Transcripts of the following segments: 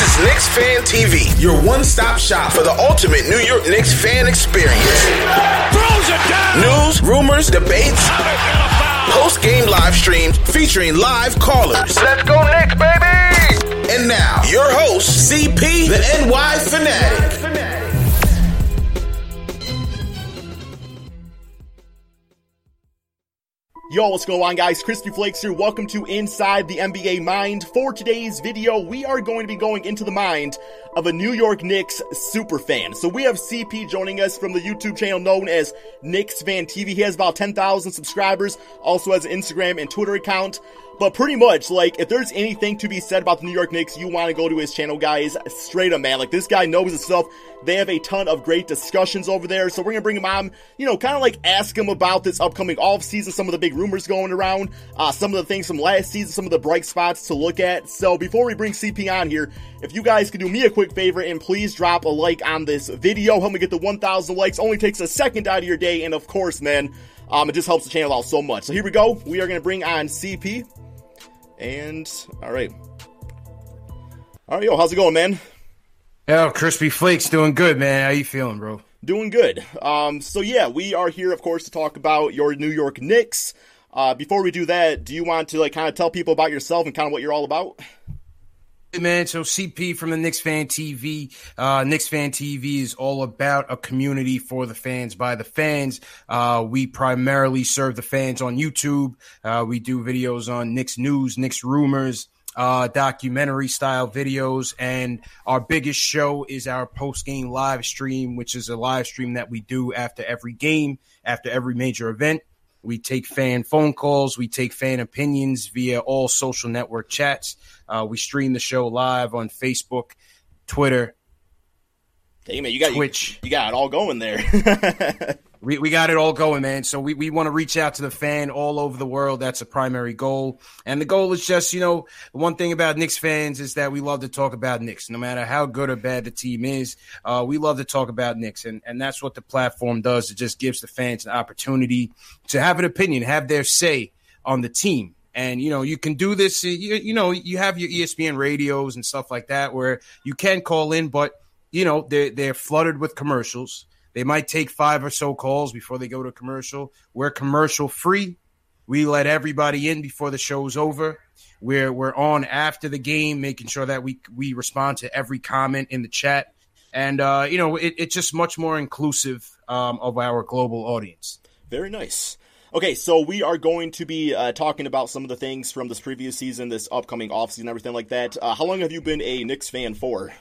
This is Knicks Fan TV, your one-stop shop for the ultimate New York Knicks fan experience. News, rumors, debates, post-game live streams featuring live callers. Let's go Knicks, baby! And now, your host, CP, the NY Fanatic. Yo, what's going on guys? KrispyFlakes here. Welcome to Inside the NBA Mind. For today's video, we are going to be going into the mind of a New York Knicks super fan. So we have CP joining us from the YouTube channel known as Knicks Fan TV. He has about 10,000 subscribers, also has an Instagram and Twitter account. But pretty much, like, if there's anything to be said about the New York Knicks, you want to go to his channel, guys. Straight up, man. Like, this guy knows his stuff. They have a ton of great discussions over there. So we're going to bring him on, you know, kind of like ask him about this upcoming off season, some of the big rumors going around, uh, some of the things from last season, some of the bright spots to look at. So before we bring CP on here, if you guys could do me a quick favor and please drop a like on this video, help me get the 1,000 likes. Only takes a second out of your day. And of course, man, um, it just helps the channel out so much. So here we go. We are going to bring on CP. And all right. All right, yo, how's it going, man? Yo, KrispyFlakes doing good, man. How you feeling, bro? Doing good. Um, so yeah, we are here, of course, to talk about your New York Knicks. Uh, before we do that, do you want to like kind of tell people about yourself and kind of what you're all about? Man, so CP from the Knicks Fan TV. Uh, Knicks Fan TV is all about a community for the fans by the fans. Uh, we primarily serve the fans on YouTube. Uh, we do videos on Knicks news, Knicks rumors, uh, documentary style videos. And our biggest show is our post game live stream, which is a live stream that we do after every game, after every major event. We take fan phone calls. We take fan opinions via all social network chats. Uh, we stream the show live on Facebook, Twitter, Hey man, you got Twitch. You, you got it all going there. We, we got it all going, man. So we, we want to reach out to the fan all over the world. That's a primary goal. And the goal is just, you know, the one thing about Knicks fans is that we love to talk about Knicks. No matter how good or bad the team is, uh, we love to talk about Knicks. And, and that's what the platform does. It just gives the fans an opportunity to have an opinion, have their say on the team. And, you know, you can do this, you, you know, you have your ESPN radios and stuff like that where you can call in, but, you know, they're, they're flooded with commercials. They might take five or so calls before they go to commercial. We're commercial free. We let everybody in before the show's over. We're we're on after the game, making sure that we we respond to every comment in the chat, and uh, you know it, it's just much more inclusive um, of our global audience. Very nice. Okay, so we are going to be uh, talking about some of the things from this previous season, this upcoming offseason, everything like that. Uh, how long have you been a Knicks fan for?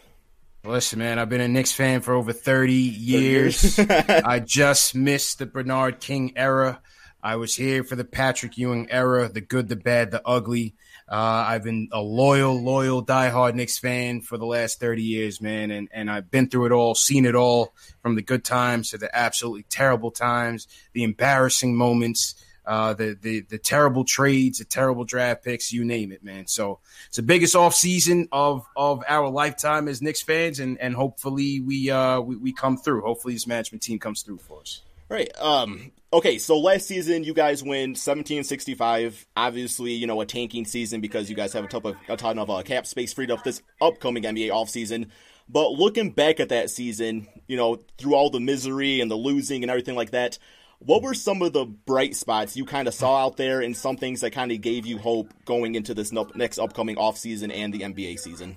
Listen, man, I've been a Knicks fan for over 30 years. years. I just missed the Bernard King era. I was here for the Patrick Ewing era, the good, the bad, the ugly. Uh, I've been a loyal, loyal, diehard Knicks fan for the last 30 years, man. And, and I've been through it all, seen it all from the good times to the absolutely terrible times, the embarrassing moments, uh, the, the, the terrible trades, the terrible draft picks, you name it, man. So it's the biggest off season of, of our lifetime as Knicks fans. And, and hopefully we, uh, we, we come through. Hopefully this management team comes through for us. Right. Um, okay, so last season you guys win 17-65. Obviously, you know, a tanking season because you guys have a ton of, a ton of uh, cap space freed up this upcoming NBA offseason. But looking back at that season, you know, through all the misery and the losing and everything like that, what were some of the bright spots you kind of saw out there and some things that kind of gave you hope going into this next upcoming offseason and the NBA season?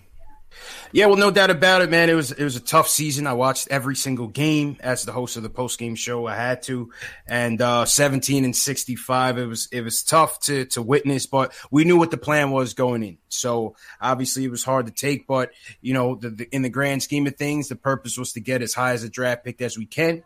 Yeah, well, no doubt about it, man. It was it was a tough season. I watched every single game as the host of the post game show. I had to, and uh, seventeen and sixty five. It was it was tough to to witness, but we knew what the plan was going in. So obviously, it was hard to take, but you know, the, the, in the grand scheme of things, the purpose was to get as high as a draft pick as we can.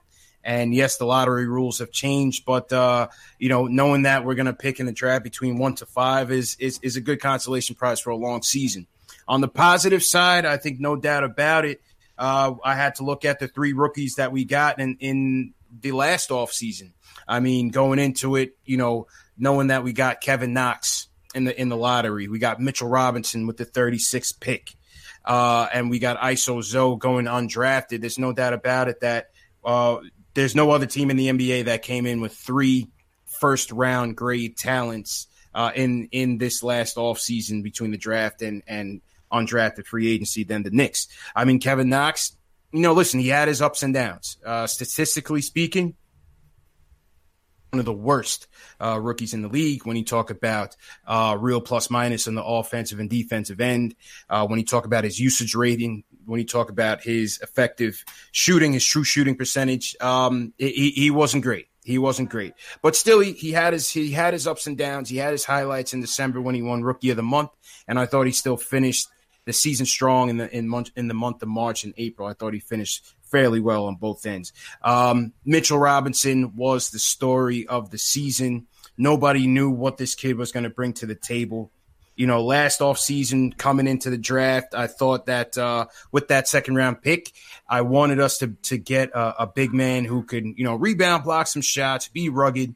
And yes, the lottery rules have changed, but uh, you know, knowing that we're going to pick in the draft between one to five is, is is a good consolation prize for a long season. On the positive side, I think no doubt about it. Uh, I had to look at the three rookies that we got in, in the last offseason. I mean, going into it, you know, knowing that we got Kevin Knox in the in the lottery, we got Mitchell Robinson with the 36th pick, uh, and we got Iso going undrafted. There's no doubt about it that uh, there's no other team in the NBA that came in with three first round grade talents uh, in in this last offseason between the draft and and undrafted free agency than the Knicks. I mean, Kevin Knox, you know, listen, he had his ups and downs. Uh, statistically speaking, one of the worst uh, rookies in the league when you talk about uh, real plus minus on the offensive and defensive end. Uh, when you talk about his usage rating, when you talk about his effective shooting, his true shooting percentage, um, he, he wasn't great. He wasn't great, but still, he, he had his he had his ups and downs. He had his highlights in December when he won Rookie of the Month, and I thought he still finished the season strong in the in month in the month of March and April. I thought he finished fairly well on both ends. Um, Mitchell Robinson was the story of the season. Nobody knew what this kid was going to bring to the table. You know, last off season coming into the draft, I thought that uh, with that second round pick, I wanted us to to get a, a big man who could you know rebound, block some shots, be rugged,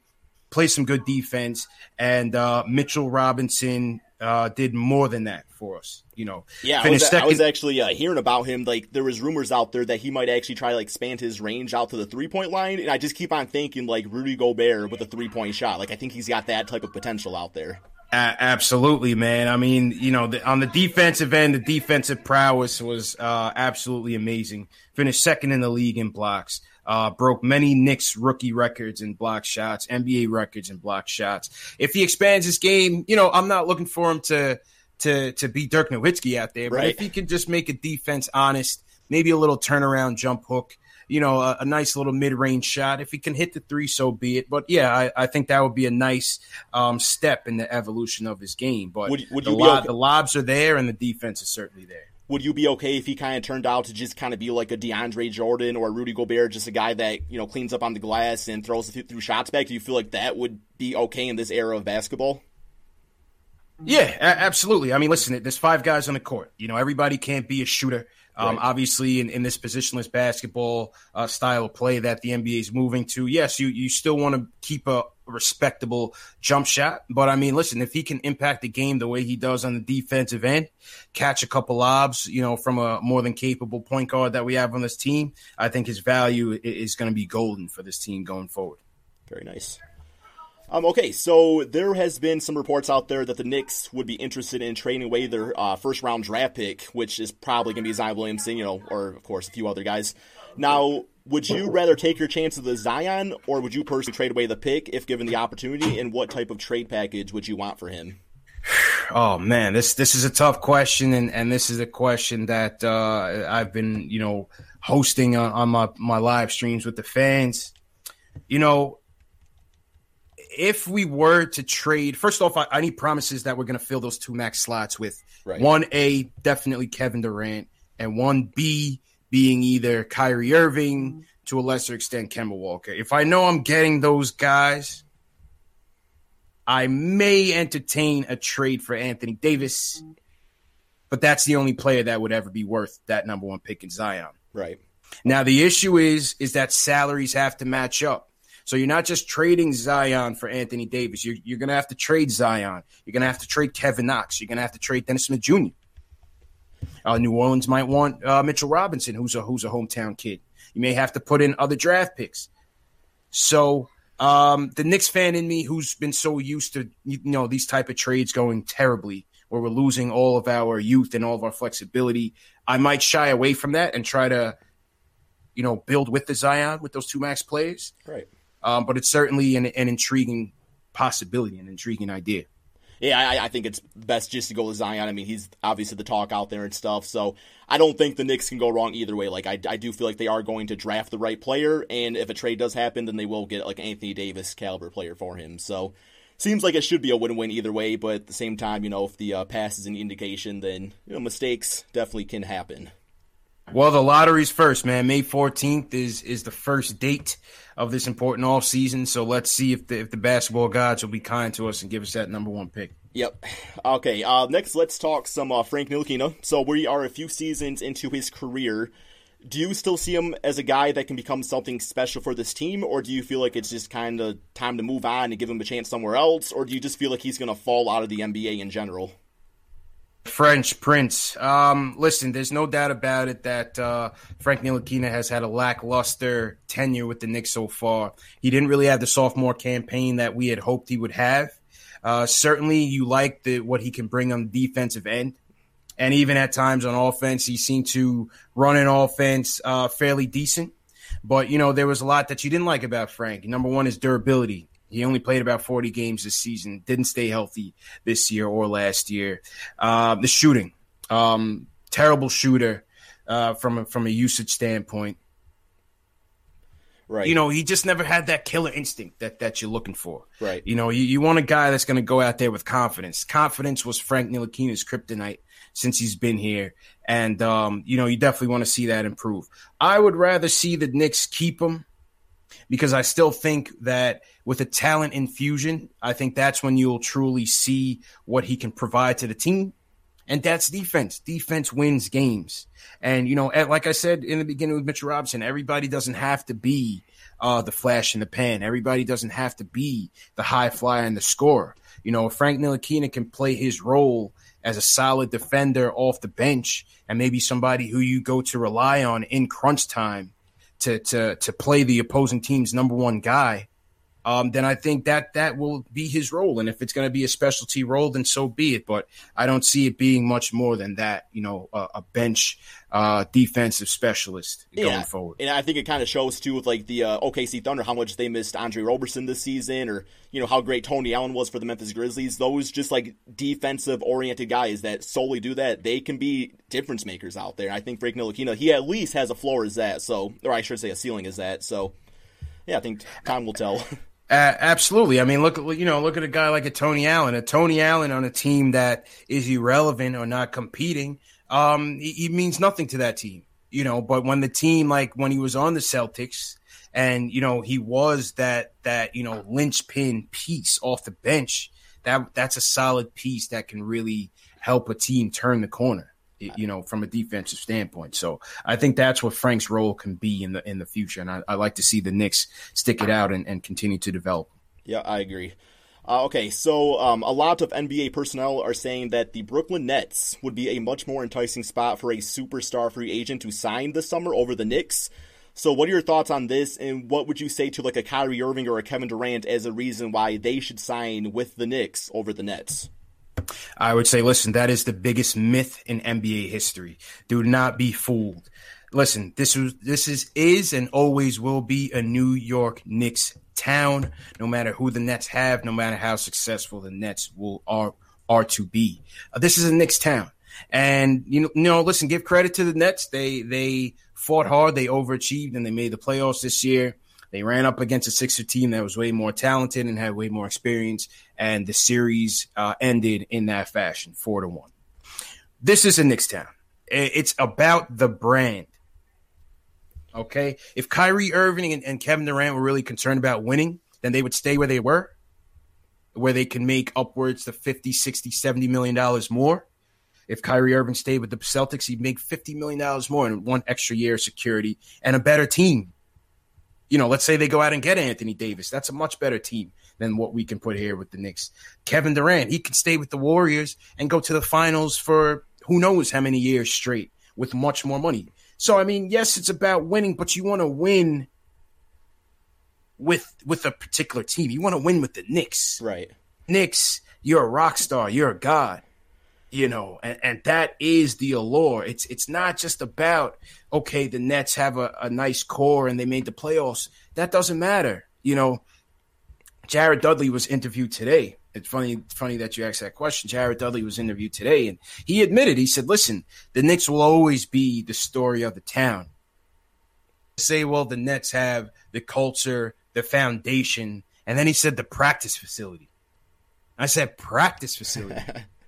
play some good defense, and uh, Mitchell Robinson uh, did more than that for us. You know, yeah. I was, I was, actually uh, hearing about him. Like there was rumors out there that he might actually try to like expand his range out to the three point line, and I just keep on thinking like Rudy Gobert with a three point shot. Like I think he's got that type of potential out there. Uh, absolutely, man. I mean, you know, the, on the defensive end, the defensive prowess was uh, absolutely amazing. Finished second in the league in blocks uh, broke many Knicks rookie records in block shots, NBA records in block shots. If he expands his game, you know, I'm not looking for him to to to be Dirk Nowitzki out there, but right. if he can just make a defense honest, maybe a little turnaround jump hook, you know, a, a nice little mid range shot. If he can hit the three, so be it. But yeah, I, I think that would be a nice um, step in the evolution of his game. But would, would the, lob, okay? the lobs are there, and the defense is certainly there would you be okay if he kind of turned out to just kind of be like a DeAndre Jordan or a Rudy Gobert, just a guy that you know cleans up on the glass and throws through shots back? Do you feel like that would be okay in this era of basketball? Yeah, absolutely. I mean, listen, there's five guys on the court. You know, everybody can't be a shooter. Um, right. Obviously, in, in this positionless basketball uh, style of play that the NBA is moving to, yes, you, you still want to keep a respectable jump shot. But I mean, listen, if he can impact the game the way he does on the defensive end, catch a couple lobs, you know, from a more than capable point guard that we have on this team, I think his value is going to be golden for this team going forward. Very nice. Um, okay, so there has been some reports out there that the Knicks would be interested in trading away their uh, first round draft pick, which is probably going to be Zion Williamson, you know, or of course a few other guys. Now, would you rather take your chances with Zion, or would you personally trade away the pick if given the opportunity? And what type of trade package would you want for him? Oh man, this this is a tough question, and, and this is a question that uh, I've been you know hosting on, on my my live streams with the fans. You know, if we were to trade, first off, I, I need promises that we're going to fill those two max slots with right. one A, definitely Kevin Durant, and one B being either Kyrie Irving to a lesser extent Kemba Walker. If I know I'm getting those guys, I may entertain a trade for Anthony Davis, but that's the only player that would ever be worth that number one pick in Zion. Right. Now the issue is is that salaries have to match up. So you're not just trading Zion for Anthony Davis. You're, you're going to have to trade Zion. You're going to have to trade Kevin Knox. You're going to have to trade Dennis Smith Jr. Uh, New Orleans might want uh, Mitchell Robinson, who's a who's a hometown kid. You may have to put in other draft picks. So Um, the Knicks fan in me, who's been so used to you know these type of trades going terribly, where we're losing all of our youth and all of our flexibility, I might shy away from that and try to, you know, build with the Zion with those two max plays. Right. Um, but it's certainly an, an intriguing possibility, an intriguing idea. Yeah, I, I, think it's best just to go with Zion. I mean, he's obviously the talk out there and stuff. So I don't think the Knicks can go wrong either way. Like I, I do feel like they are going to draft the right player, and if a trade does happen, then they will get like Anthony Davis caliber player for him. So seems like it should be a win-win either way. But at the same time, you know, if the uh, pass is an indication, then you know mistakes definitely can happen. Well, the lottery's first, man. May 14th is is the first date of this important off season. So let's see if the if the basketball gods will be kind to us and give us that number one pick. Yep. Okay. Uh, next, let's talk some uh, Frank Ntilikina. So we are a few seasons into his career. Do you still see him as a guy that can become something special for this team, or do you feel like it's just kind of time to move on and give him a chance somewhere else, or do you just feel like he's going to fall out of the NBA in general? French Prince. Um, listen, there's no doubt about it that uh, Frank Ntilikina has had a lackluster tenure with the Knicks so far. He didn't really have the sophomore campaign that we had hoped he would have. Uh, certainly, you like the what he can bring on the defensive end, and even at times on offense, he seemed to run an offense uh, fairly decent. But you know, there was a lot that you didn't like about Frank. Number one is durability. He only played about 40 games this season. Didn't stay healthy this year or last year. Uh, the shooting, um, terrible shooter uh, from a, from a usage standpoint. Right. You know, he just never had that killer instinct that, that you're looking for. Right. You know, you, you want a guy that's going to go out there with confidence. Confidence was Frank Ntilikina's kryptonite since he's been here. And, um, you know, you definitely want to see that improve. I would rather see the Knicks keep him because I still think that with a talent infusion, I think that's when you'll truly see what he can provide to the team. And that's defense. Defense wins games. And, you know, like I said in the beginning with Mitchell Robinson, everybody doesn't have to be uh, the flash in the pan. Everybody doesn't have to be the high flyer and the scorer. You know, Frank Ntilikina can play his role as a solid defender off the bench and maybe somebody who you go to rely on in crunch time to to to play the opposing team's number one guy, um, then I think that that will be his role. And if it's going to be a specialty role, then so be it. But I don't see it being much more than that. You know, a, a bench uh, defensive specialist yeah. going forward. And I think it kind of shows too with like the uh, OKC Thunder how much they missed Andre Roberson this season, or you know how great Tony Allen was for the Memphis Grizzlies. Those just like defensive oriented guys that solely do that, they can be difference makers out there. I think Frank Ntilikina, he at least has a floor as that. So, or I should say a ceiling as that. So, yeah, I think time will tell. Uh, absolutely. I mean, look, you know, look at a guy like a Tony Allen. A Tony Allen on a team that is irrelevant or not competing um, he, he means nothing to that team, you know. But when the team, like when he was on the Celtics, and you know he was that that you know linchpin piece off the bench, that that's a solid piece that can really help a team turn the corner you know, from a defensive standpoint. So I think that's what Frank's role can be in the in the future, and I, I like to see the Knicks stick it out and, and continue to develop. Yeah, I agree. Uh, okay, so um, a lot of NBA personnel are saying that the Brooklyn Nets would be a much more enticing spot for a superstar free agent to sign this summer over the Knicks. So, what are your thoughts on this, and what would you say to like a Kyrie Irving or a Kevin Durant as a reason why they should sign with the Knicks over the Nets? I would say, listen, that is the biggest myth in NBA history. Do not be fooled. Listen, this is this is is and always will be a New York Knicks town, no matter who the Nets have, no matter how successful the Nets will are are to be. Uh, this is a Knicks town. And you know, you know, listen, give credit to the Nets. They they fought hard, they overachieved, and they made the playoffs this year. They ran up against a Sixer team that was way more talented and had way more experience, and the series uh, ended in that fashion, four to one. This is a Knicks town. It's about the brand. Okay. If Kyrie Irving and, and, Kevin Durant were really concerned about winning, then they would stay where they were, where they can make upwards to 50, 60, 70 million dollars more. If Kyrie Irving stayed with the Celtics, he'd make $50 million more in one extra year of security and a better team. You know, let's say they go out and get Anthony Davis. That's a much better team than what we can put here with the Knicks. Kevin Durant, he can stay with the Warriors and go to the finals for who knows how many years straight with much more money. So I mean, yes, it's about winning, but you want to win with with a particular team. You want to win with the Knicks, right? Knicks, you're a rock star, you're a god, you know, and, and that is the allure. It's it's not just about okay, the Nets have a, a nice core and they made the playoffs. That doesn't matter, you know. Jared Dudley was interviewed today. It's funny, funny that you asked that question. Jared Dudley was interviewed today, and he admitted he said, "Listen, the Knicks will always be the story of the town." Say, well, the Nets have the culture, the foundation, and then he said the practice facility. I said practice facility.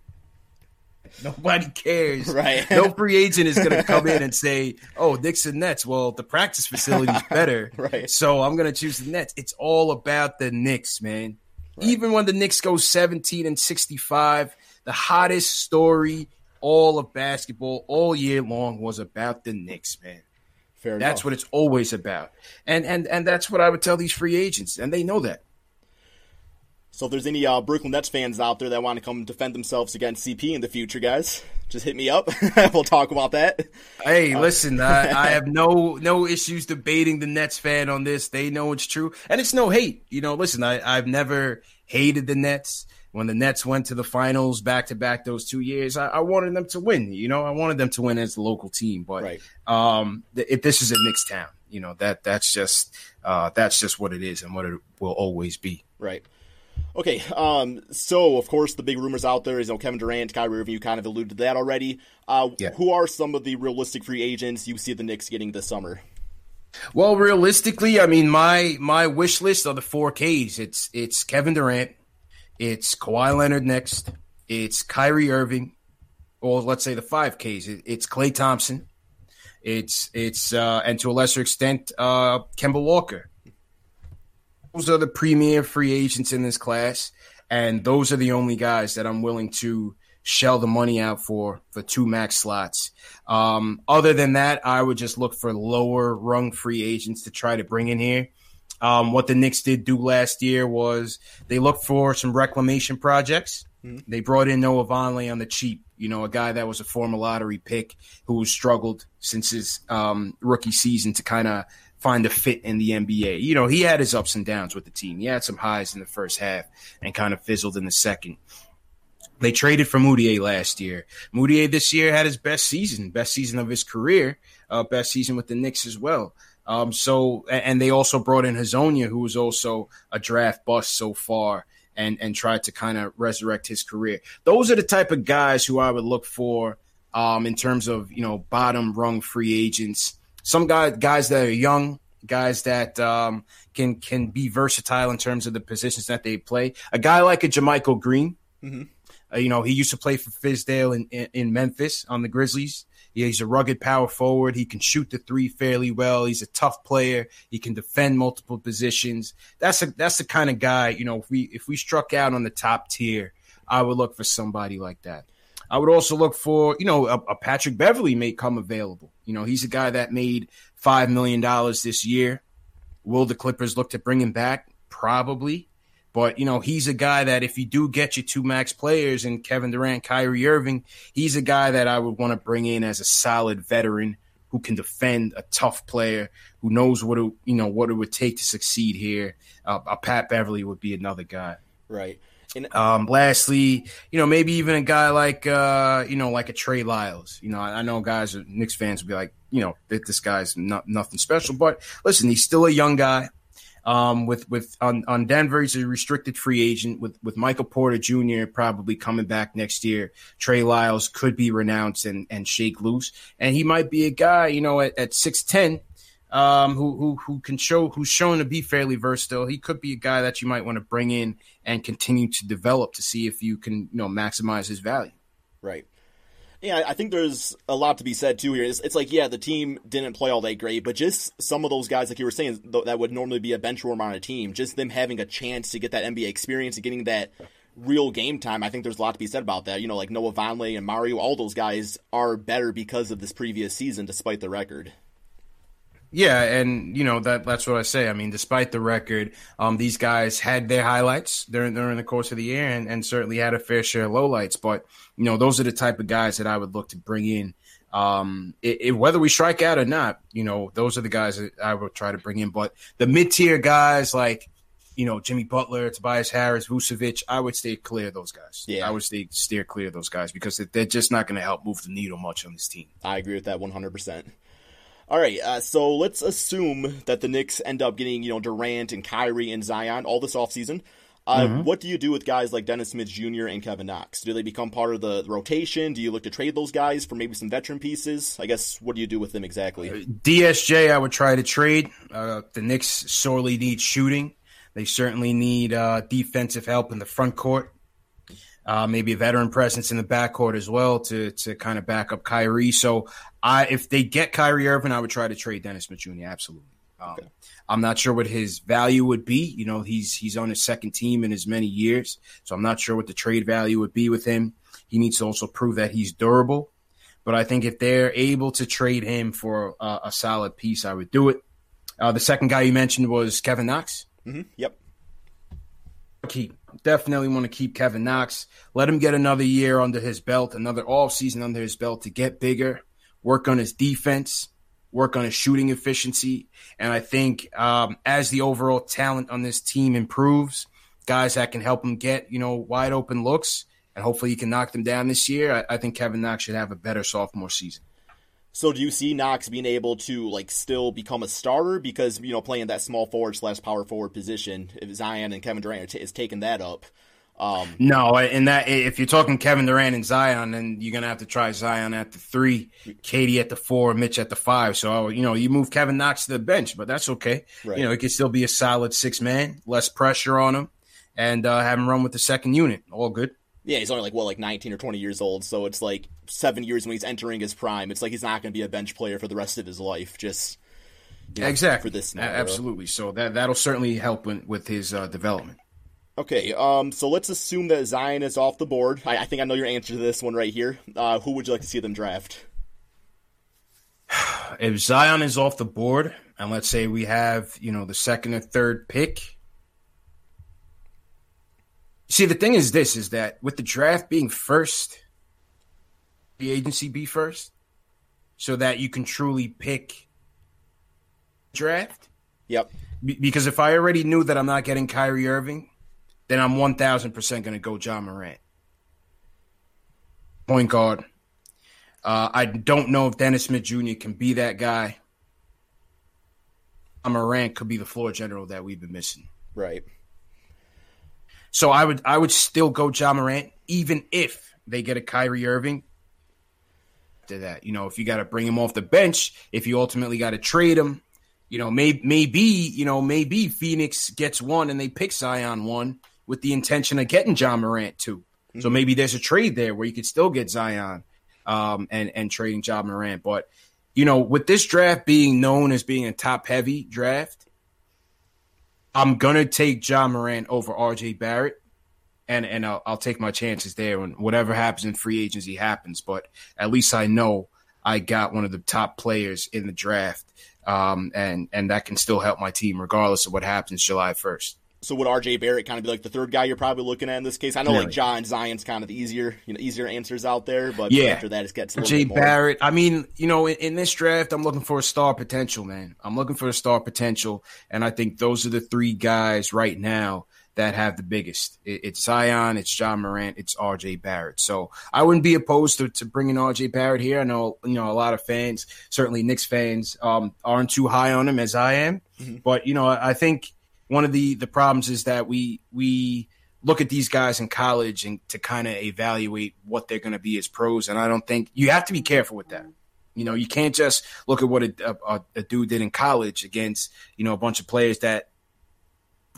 Nobody cares. Right. No free agent is going to come in and say, "Oh, Knicks and Nets." Well, the practice facility is better, right? So I'm going to choose the Nets. It's all about the Knicks, man. Right. Even when the Knicks go 17 and 65, the hottest story all of basketball all year long was about the Knicks, man. Fair that's enough. what it's always about, and and and that's what I would tell these free agents, and they know that. So if there's any uh, Brooklyn Nets fans out there that want to come defend themselves against CP in the future, guys, just hit me up. we'll talk about that. Hey, uh, listen, I, I, have no no issues debating the Nets fan on this. They know it's true, and it's no hate. You know, listen, I, I've never hated the Nets. When the Nets went to the finals back to back those two years, I, I, wanted them to win. You know, I wanted them to win as the local team. But right. um, if this is a Knicks town, you know that that's just uh, that's just what it is and what it will always be. Right. Okay, um, so of course the big rumors out there is you know Kevin Durant, Kyrie Irving. You kind of alluded to that already. Uh, yeah. Who are some of the realistic free agents you see the Knicks getting this summer? Well, realistically, I mean my my wish list are the four Ks. It's it's Kevin Durant, it's Kawhi Leonard next, it's Kyrie Irving, or let's say the five Ks. It's Klay Thompson, it's it's uh, and to a lesser extent uh, Kemba Walker those are the premier free agents in this class, and those are the only guys that I'm willing to shell the money out for for two max slots. Um, other than that, I would just look for lower rung free agents to try to bring in here. Um, what the Knicks did do last year was they looked for some reclamation projects. Mm-hmm. They brought in Noah Vonleh on the cheap, you know, a guy that was a former lottery pick who struggled since his um, rookie season to kind of find a fit in the NBA. You know, he had his ups and downs with the team. He had some highs in the first half and kind of fizzled in the second. They traded for Mudiay last year. Mudiay this year had his best season, best season of his career, uh, best season with the Knicks as well. Um, so, and they also brought in Hezonja, who was also a draft bust so far, and and tried to kind of resurrect his career. Those are the type of guys who I would look for um, in terms of you know bottom rung free agents some guys guys that are young, guys that um, can can be versatile in terms of the positions that they play. A guy like a JaMychal Green, mm-hmm. uh, you know, he used to play for Fizdale in, in, in Memphis on the Grizzlies. Yeah, he's a rugged power forward. He can shoot the three fairly well. He's a tough player. He can defend multiple positions. That's a that's the kind of guy. You know, if we if we struck out on the top tier, I would look for somebody like that. I would also look for, you know, a, a, Patrick Beverley may come available. You know, he's a guy that made $5 million this year. Will the Clippers look to bring him back? Probably. But, you know, he's a guy that if you do get you two max players and Kevin Durant, Kyrie Irving, he's a guy that I would want to bring in as a solid veteran who can defend a tough player who knows what it, you know what it would take to succeed here. Uh, a Pat Beverley would be another guy. Right. Um, lastly, you know, maybe even a guy like, uh, you know, like a Trey Lyles. You know, I, I know guys, Knicks fans will be like, you know, this guy's not nothing special. But listen, he's still a young guy. Um, with with on, on Denver, he's a restricted free agent. With with Michael Porter Jr. probably coming back next year, Trey Lyles could be renounced and and shake loose, and he might be a guy, you know, at, at six ten um, who who who can show who's shown to be fairly versatile. He could be a guy that you might want to bring in and continue to develop to see if you can you know maximize his value. Right. Yeah, I think there's a lot to be said too here. It's, it's, like, yeah, the team didn't play all that great, but just some of those guys, like you were saying, that would normally be a bench warmer on a team, just them having a chance to get that NBA experience and getting that real game time. I think there's a lot to be said about that. You know, like Noah Vonleh and Mario, all those guys are better because of this previous season, despite the record. Yeah, and you know that that's what I say. I mean, despite the record, um, these guys had their highlights during during the course of the year, and, and certainly had a fair share of lowlights. But you know, those are the type of guys that I would look to bring in Um, it, it, whether we strike out or not, you know, those are the guys that I would try to bring in. But the mid tier guys like, you know, Jimmy Butler, Tobias Harris, Vucevic, I would stay clear of those guys. Yeah, I would stay steer clear of those guys because they're just not going to help move the needle much on this team. I agree with that one hundred percent. All right, uh, so let's assume that the Knicks end up getting, you know, Durant and Kyrie and Zion all this offseason. Uh, mm-hmm. What do you do with guys like Dennis Smith Jr. and Kevin Knox? Do they become part of the rotation? Do you look to trade those guys for maybe some veteran pieces? I guess what do you do with them exactly? Uh, DSJ, I would try to trade. Uh, the Knicks sorely need shooting. They certainly need uh, defensive help in the front court. Uh, maybe a veteran presence in the backcourt as well to to kind of back up Kyrie. So, I if they get Kyrie Irving, I would try to trade Dennis Smith Jr. Absolutely. Um, okay. I'm not sure what his value would be. You know, he's he's on his second team in as many years, so I'm not sure what the trade value would be with him. He needs to also prove that he's durable. But I think if they're able to trade him for a, a solid piece, I would do it. Uh, the second guy you mentioned was Kevin Knox. Mm-hmm. Yep. Keep definitely want to keep Kevin Knox. Let him get another year under his belt, another all season under his belt to get bigger, work on his defense work on his shooting efficiency. And I think um, as the overall talent on this team improves, guys that can help him get, you know, wide open looks, and hopefully he can knock them down this year, I, I think Kevin Knox should have a better sophomore season. So do you see Knox being able to like still become a starter because you know playing that small forward slash power forward position if Zion and Kevin Durant is taking that up? Um, no, and that if you're talking Kevin Durant and Zion, then you're gonna have to try Zion at the three, KD at the four, Mitch at the five. So you know you move Kevin Knox to the bench, but that's okay. Right. You know it could still be a solid six man, less pressure on him, and uh, have him run with the second unit. All good. Yeah, he's only like what, like 19 or 20 years old, so it's like seven years when he's entering his prime. It's like he's not going to be a bench player for the rest of his life. Just you know, exactly for this, absolutely. So that that'll certainly help with his uh, development. Okay, um, so let's assume that Zion is off the board. I, I think I know your answer to this one right here. Uh, who would you like to see them draft? If Zion is off the board, and let's say we have, you know, the second or third pick. See, the thing is this is that with the draft being first, the agency be first, so that you can truly pick draft. Yep. because if I already knew that I'm not getting Kyrie Irving, then I'm 1000% going to go Ja Morant. Point guard. Uh, I don't know if Dennis Smith Jr. can be that guy. Morant could be the floor general that we've been missing. Right. So I would I would still go Ja Morant, even if they get a Kyrie Irving. To that, you know, if you got to bring him off the bench, if you ultimately got to trade him, you know, may, maybe you know maybe Phoenix gets one and they pick Zion one, with the intention of getting Ja Morant too. Mm-hmm. So maybe there's a trade there where you could still get Zion um, and and trading Ja Morant. But you know, with this draft being known as being a top heavy draft, I'm gonna take Ja Morant over RJ Barrett. And, and I'll, I'll take my chances there, and whatever happens in free agency happens. But at least I know I got one of the top players in the draft, um, and and that can still help my team regardless of what happens July first. So would RJ Barrett kind of be like the third guy you're probably looking at in this case? I know like John Zion's kind of the easier, you know, easier answers out there, but yeah. after that it gets RJ Barrett. I mean, you know, in, in, this draft, I'm looking for a star potential, man. I'm looking for a star potential, and I think those are the three guys right now that have the biggest. It, it's Zion, it's Ja Morant, it's RJ Barrett. So I wouldn't be opposed to, to bringing RJ Barrett here. I know, you know, a lot of fans, certainly Knicks fans, um, aren't too high on him as I am, mm-hmm. but you know, I think one of the the problems is that we we look at these guys in college and to kind of evaluate what they're going to be as pros. And I don't think you have to be careful with that. You know, you can't just look at what a, a, a dude did in college against you know a bunch of players that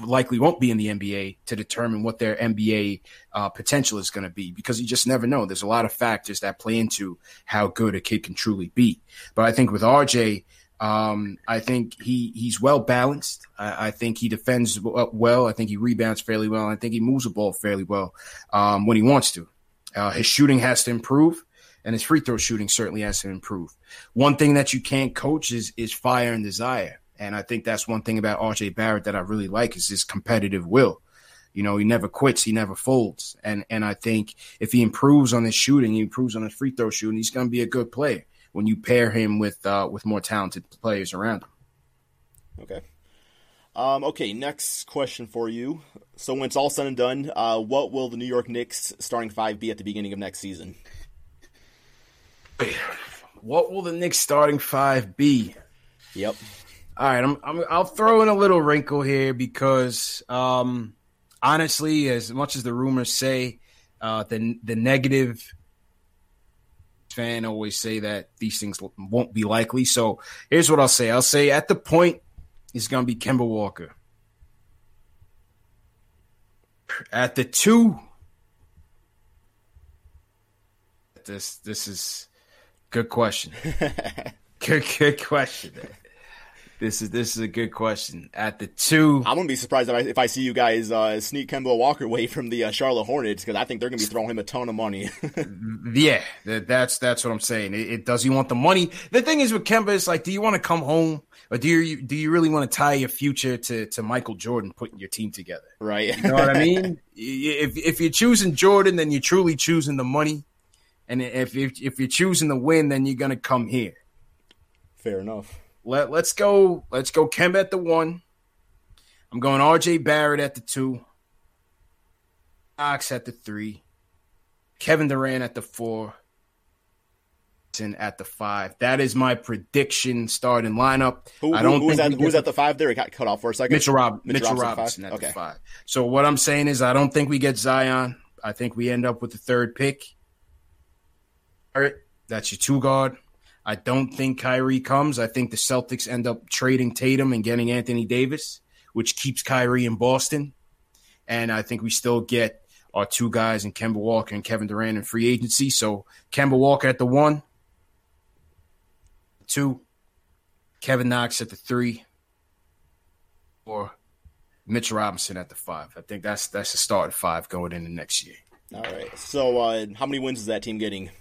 likely won't be in the NBA to determine what their NBA uh, potential is going to be because you just never know. There's a lot of factors that play into how good a kid can truly be. But I think with RJ, um, I think he he's well balanced. I, I, think he defends well. I think he rebounds fairly well. I think he moves the ball fairly well um, when he wants to. Uh, his shooting has to improve, and his free throw shooting certainly has to improve. One thing that you can't coach is is fire and desire, and I think that's one thing about RJ Barrett that I really like is his competitive will. You know, he never quits, he never folds, and and I think if he improves on his shooting, he improves on his free throw shooting, he's going to be a good player when you pair him with uh, with more talented players around him. Okay. Um, okay, next question for you. So when it's all said and done, uh, what will the New York Knicks starting five be at the beginning of next season? What will the Knicks starting five be? Yep. All right, I'm, I'm I'll throw in a little wrinkle here because um, honestly, as much as the rumors say, uh, the the negative fan always say that these things won't be likely. So here's what I'll say. I'll say at the point is going to be Kemba Walker. At the two, this this is good question. good good question. This is this is a good question. At the two, I'm gonna be surprised if I, if I see you guys uh, sneak Kemba Walker away from the uh, Charlotte Hornets because I think they're gonna be throwing him a ton of money. yeah, that, that's that's what I'm saying. It, it, does he want the money? The thing is with Kemba, it's like, do you want to come home or do you do you really want to tie your future to to Michael Jordan putting your team together? Right. You know what I mean? if if you're choosing Jordan, then you're truly choosing the money, and if if, if you're choosing the win, then you're gonna come here. Fair enough. Let let's go. Let's go. Kemba at the one. I'm going R.J. Barrett at the two. Ox at the three. Kevin Durant at the four. And At the five. That is my prediction starting lineup. Who, I don't who, was think at, who was at the five there? It got cut off for a second. Mitchell, Rob, Mitchell, Mitchell Robinson, Robinson at okay. the five. So what I'm saying is I don't think we get Zion. I think we end up with the third pick. All right. That's your two guard. I don't think Kyrie comes. I think the Celtics end up trading Tatum and getting Anthony Davis, which keeps Kyrie in Boston. And I think we still get our two guys in Kemba Walker and Kevin Durant in free agency. So Kemba Walker at the one, two, Kevin Knox at the three, or Mitch Robinson at the five. I think that's that's the start of five going into next year. All right. So uh, how many wins is that team getting?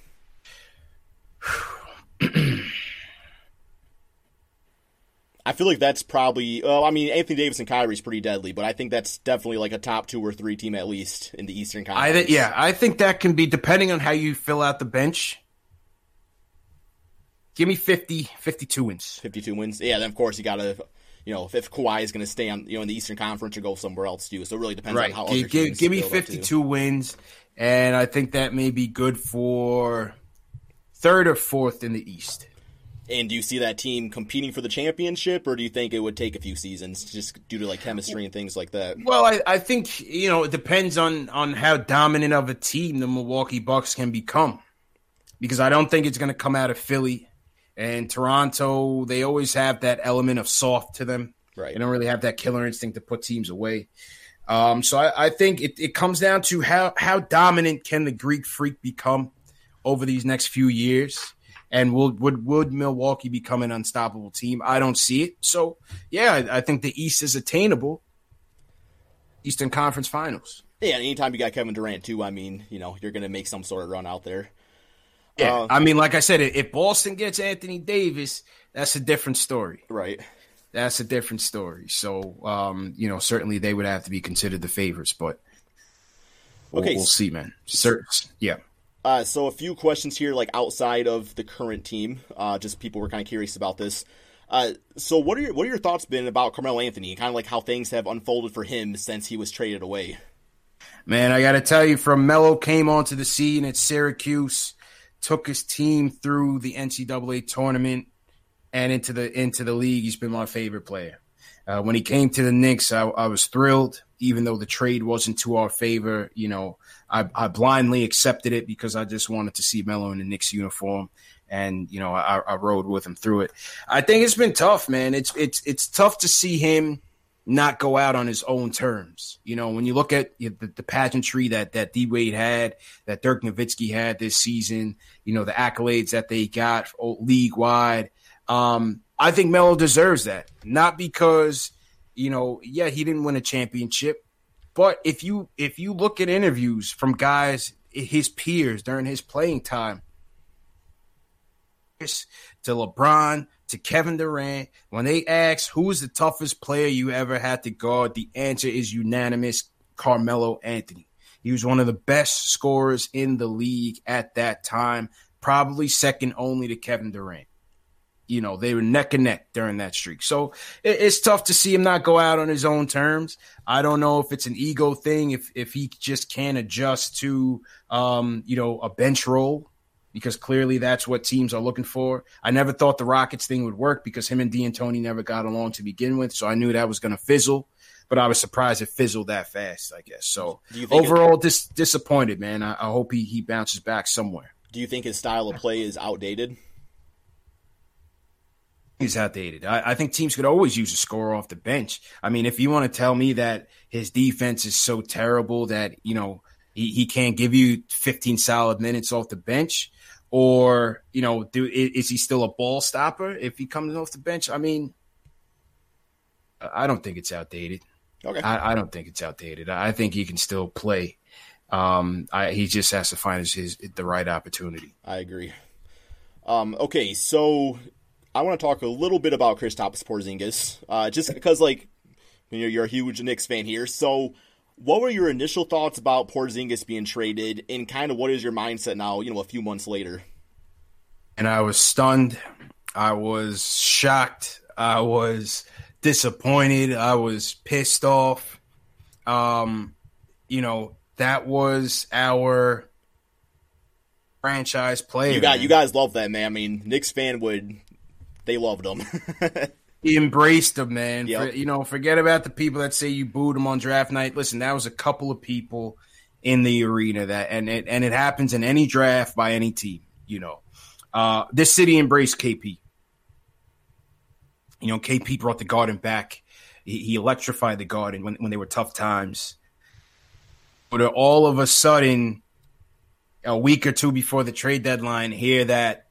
I feel like that's probably. Well, I mean, Anthony Davis and Kyrie is pretty deadly, but I think that's definitely like a top two or three team at least in the Eastern Conference. I th- yeah, I think that can be depending on how you fill out the bench. Give me 50, 52 wins. 52 wins. Yeah, then of course you got to, you know, if Kawhi is going to stay on, you know, in the Eastern Conference or go somewhere else too. So it really depends right. on how. Give, give, give me 52 wins, and I think that may be good for third or fourth in the East. And do you see that team competing for the championship, or do you think it would take a few seasons just due to like chemistry and things like that? Well, I, I think you know it depends on on how dominant of a team the Milwaukee Bucks can become, because I don't think it's going to come out of Philly and Toronto. They always have that element of soft to them. Right. They don't really have that killer instinct to put teams away. Um, so I, I think it, it comes down to how how dominant can the Greek Freak become over these next few years and would would would Milwaukee become an unstoppable team? I don't see it. So yeah, I, think the East is attainable. Eastern Conference Finals. Yeah, anytime you got Kevin Durant too, I mean, you know, you're going to make some sort of run out there. Yeah, uh, I mean, like I said, if Boston gets Anthony Davis, that's a different story. Right. That's a different story. So, um, you know, certainly they would have to be considered the favorites, but we'll, okay, we'll see, man. Certain, yeah. Uh, so a few questions here, like outside of the current team. Uh, just people were kind of curious about this. Uh, so what are your what are your thoughts been about Carmelo Anthony? Kind of like how things have unfolded for him since he was traded away. Man, I got to tell you, from Melo came onto the scene at Syracuse, took his team through the NCAA tournament and into the into the league. He's been my favorite player. Uh, when he came to the Knicks, I, I was thrilled, even though the trade wasn't to our favor. You know, I, I blindly accepted it because I just wanted to see Melo in the Knicks uniform, and you know I, I rode with him through it. I think it's been tough, man. It's it's it's tough to see him not go out on his own terms. You know, when you look at the, the pageantry that that D Wade had, that Dirk Nowitzki had this season, you know, the accolades that they got league wide. Um, I think Melo deserves that, not because you know, yeah, he didn't win a championship, but if you if you look at interviews from guys his peers during his playing time, to LeBron to Kevin Durant, when they ask who is the toughest player you ever had to guard, the answer is unanimous: Carmelo Anthony. He was one of the best scorers in the league at that time. probably second only to Kevin Durant. You know, they were neck and neck during that streak. So it, it's tough to see him not go out on his own terms. I don't know if it's an ego thing, if if he just can't adjust to um, you know, a bench role because clearly that's what teams are looking for. I never thought the Rockets thing would work because him and D'Antoni never got along to begin with, so I knew that was going to fizzle. But I was surprised it fizzled that fast. I guess so. Overall, dis- disappointed, man. I, I hope he he bounces back somewhere. Do you think his style of play is outdated? He's outdated. I, I, think teams could always use a scorer off the bench. I mean, if you want to tell me that his defense is so terrible that you know he, he can't give you 15 solid minutes off the bench, or you know, do is he still a ball stopper if he comes off the bench? I mean, I don't think it's outdated. Okay, I, I don't think it's outdated. I think he can still play. Um, I, he just has to find his, his the right opportunity. I agree. Um, okay, so I want to talk a little bit about Kristaps Porzingis, uh, just because like you know you're a huge Knicks fan here. So, what were your initial thoughts about Porzingis being traded, and kind of what is your mindset now? You know, a few months later. And I was stunned. I was shocked. I was disappointed. I was pissed off. Um, you know, that was our franchise player. You got man. you guys love that man. I mean, Knicks fan would they loved him. he embraced him, man. Yep. For, you know, forget about the people that say you booed him on draft night. Listen, that was a couple of people in the arena that, and it and it happens in any draft by any team. You know, uh, this city embraced KP. You know, KP brought the Garden back. He, he electrified the Garden when when they were tough times. But all of a sudden, a week or two before the trade deadline, hear that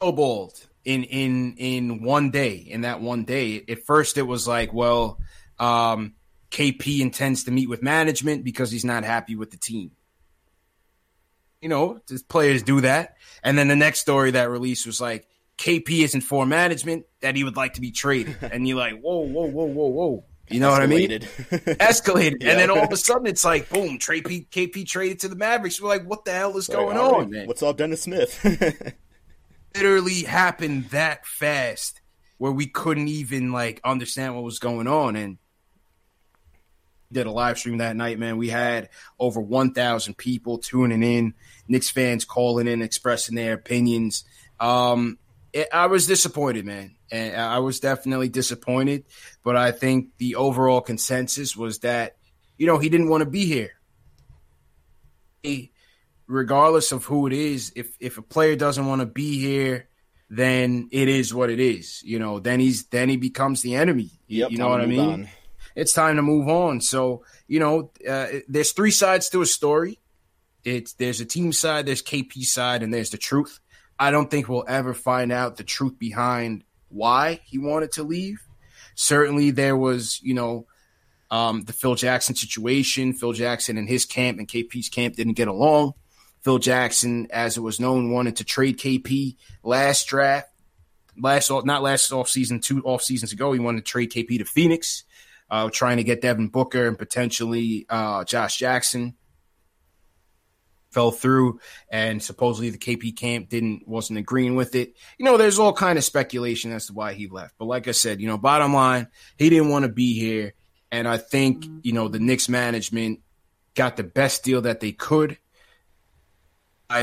snowballed in in in one day. In that one day, at first it was like, well, um, KP intends to meet with management because he's not happy with the team. You know, players do that. And then the next story that released was like, KP isn't for management that he would like to be traded. And you're like, whoa, whoa, whoa, whoa, whoa. You know Escalated. what I mean? Escalated. yeah. And then all of a sudden it's like, boom, Trey P- KP traded to the Mavericks. We're like, what the hell is going right, on, man? What's up, Dennis Smith? literally happened that fast where we couldn't even like understand what was going on and did a live stream that night man. We had over 1000 people tuning in Knicks fans calling in expressing their opinions. Um it, I was disappointed man. And I was definitely disappointed but I think the overall consensus was that you know he didn't want to be here. He, regardless of who it is, if if a player doesn't want to be here, then it is what it is. You know, then he's then he becomes the enemy. Yep, you know what I mean? On. It's time to move on. So you know, uh, there's three sides to a story. It's there's a team side, there's KP side, and there's the truth. I don't think we'll ever find out the truth behind why he wanted to leave. Certainly, there was you know um, the Phil Jackson situation. Phil Jackson and his camp and KP's camp didn't get along. Phil Jackson, as it was known, wanted to trade KP last draft, last not last off season, two off seasons ago. He wanted to trade KP to Phoenix, uh, trying to get Devin Booker and potentially uh, Josh Jackson. Fell through, and supposedly the KP camp didn't wasn't agreeing with it. You know, there's all kind of speculation as to why he left. But like I said, you know, bottom line, he didn't want to be here, and I think you know the Knicks management got the best deal that they could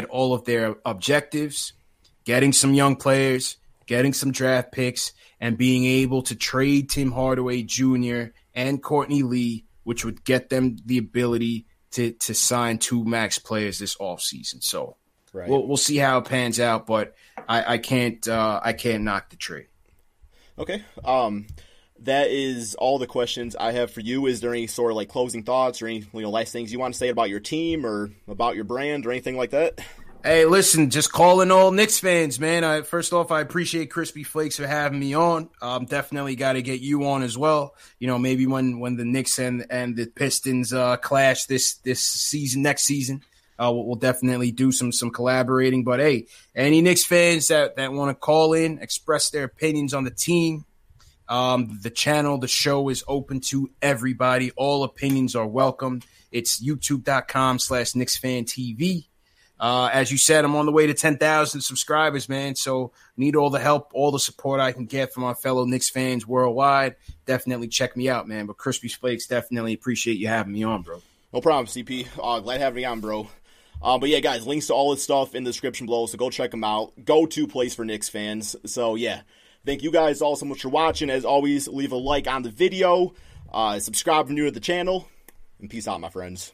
all of their objectives, getting some young players, getting some draft picks, and being able to trade Tim Hardaway Jr. and Courtney Lee, which would get them the ability to to sign two max players this offseason. So right. we'll we'll see how it pans out, but I, I can't uh, I can't knock the trade. Okay. Um that is all the questions I have for you. Is there any sort of like closing thoughts or any you know last things you want to say about your team or about your brand or anything like that? Hey, listen, just calling all Knicks fans, man. I, first off, I appreciate KrispyFlakes for having me on. Um, definitely got to get you on as well. You know, maybe when when the Knicks and and the Pistons uh, clash this this season, next season, uh, we'll, we'll, definitely do some some collaborating. But hey, any Knicks fans that that want to call in, express their opinions on the team, um, the channel, the show is open to everybody. All opinions are welcome. It's youtube.com slash Knicks fan TV. Uh, as you said, I'm on the way to 10,000 subscribers, man. So need all the help, all the support I can get from my fellow Knicks fans worldwide. Definitely check me out, man. But KrispyFlakes, definitely appreciate you having me on, bro. No problem, CP. Uh, glad having you on, bro. Uh, but yeah, guys, links to all this stuff in the description below, so go check them out. Go to place for Knicks fans. So yeah, thank you guys all so much for watching. As always, leave a like on the video, uh, subscribe if you're new to the channel, and peace out, my friends.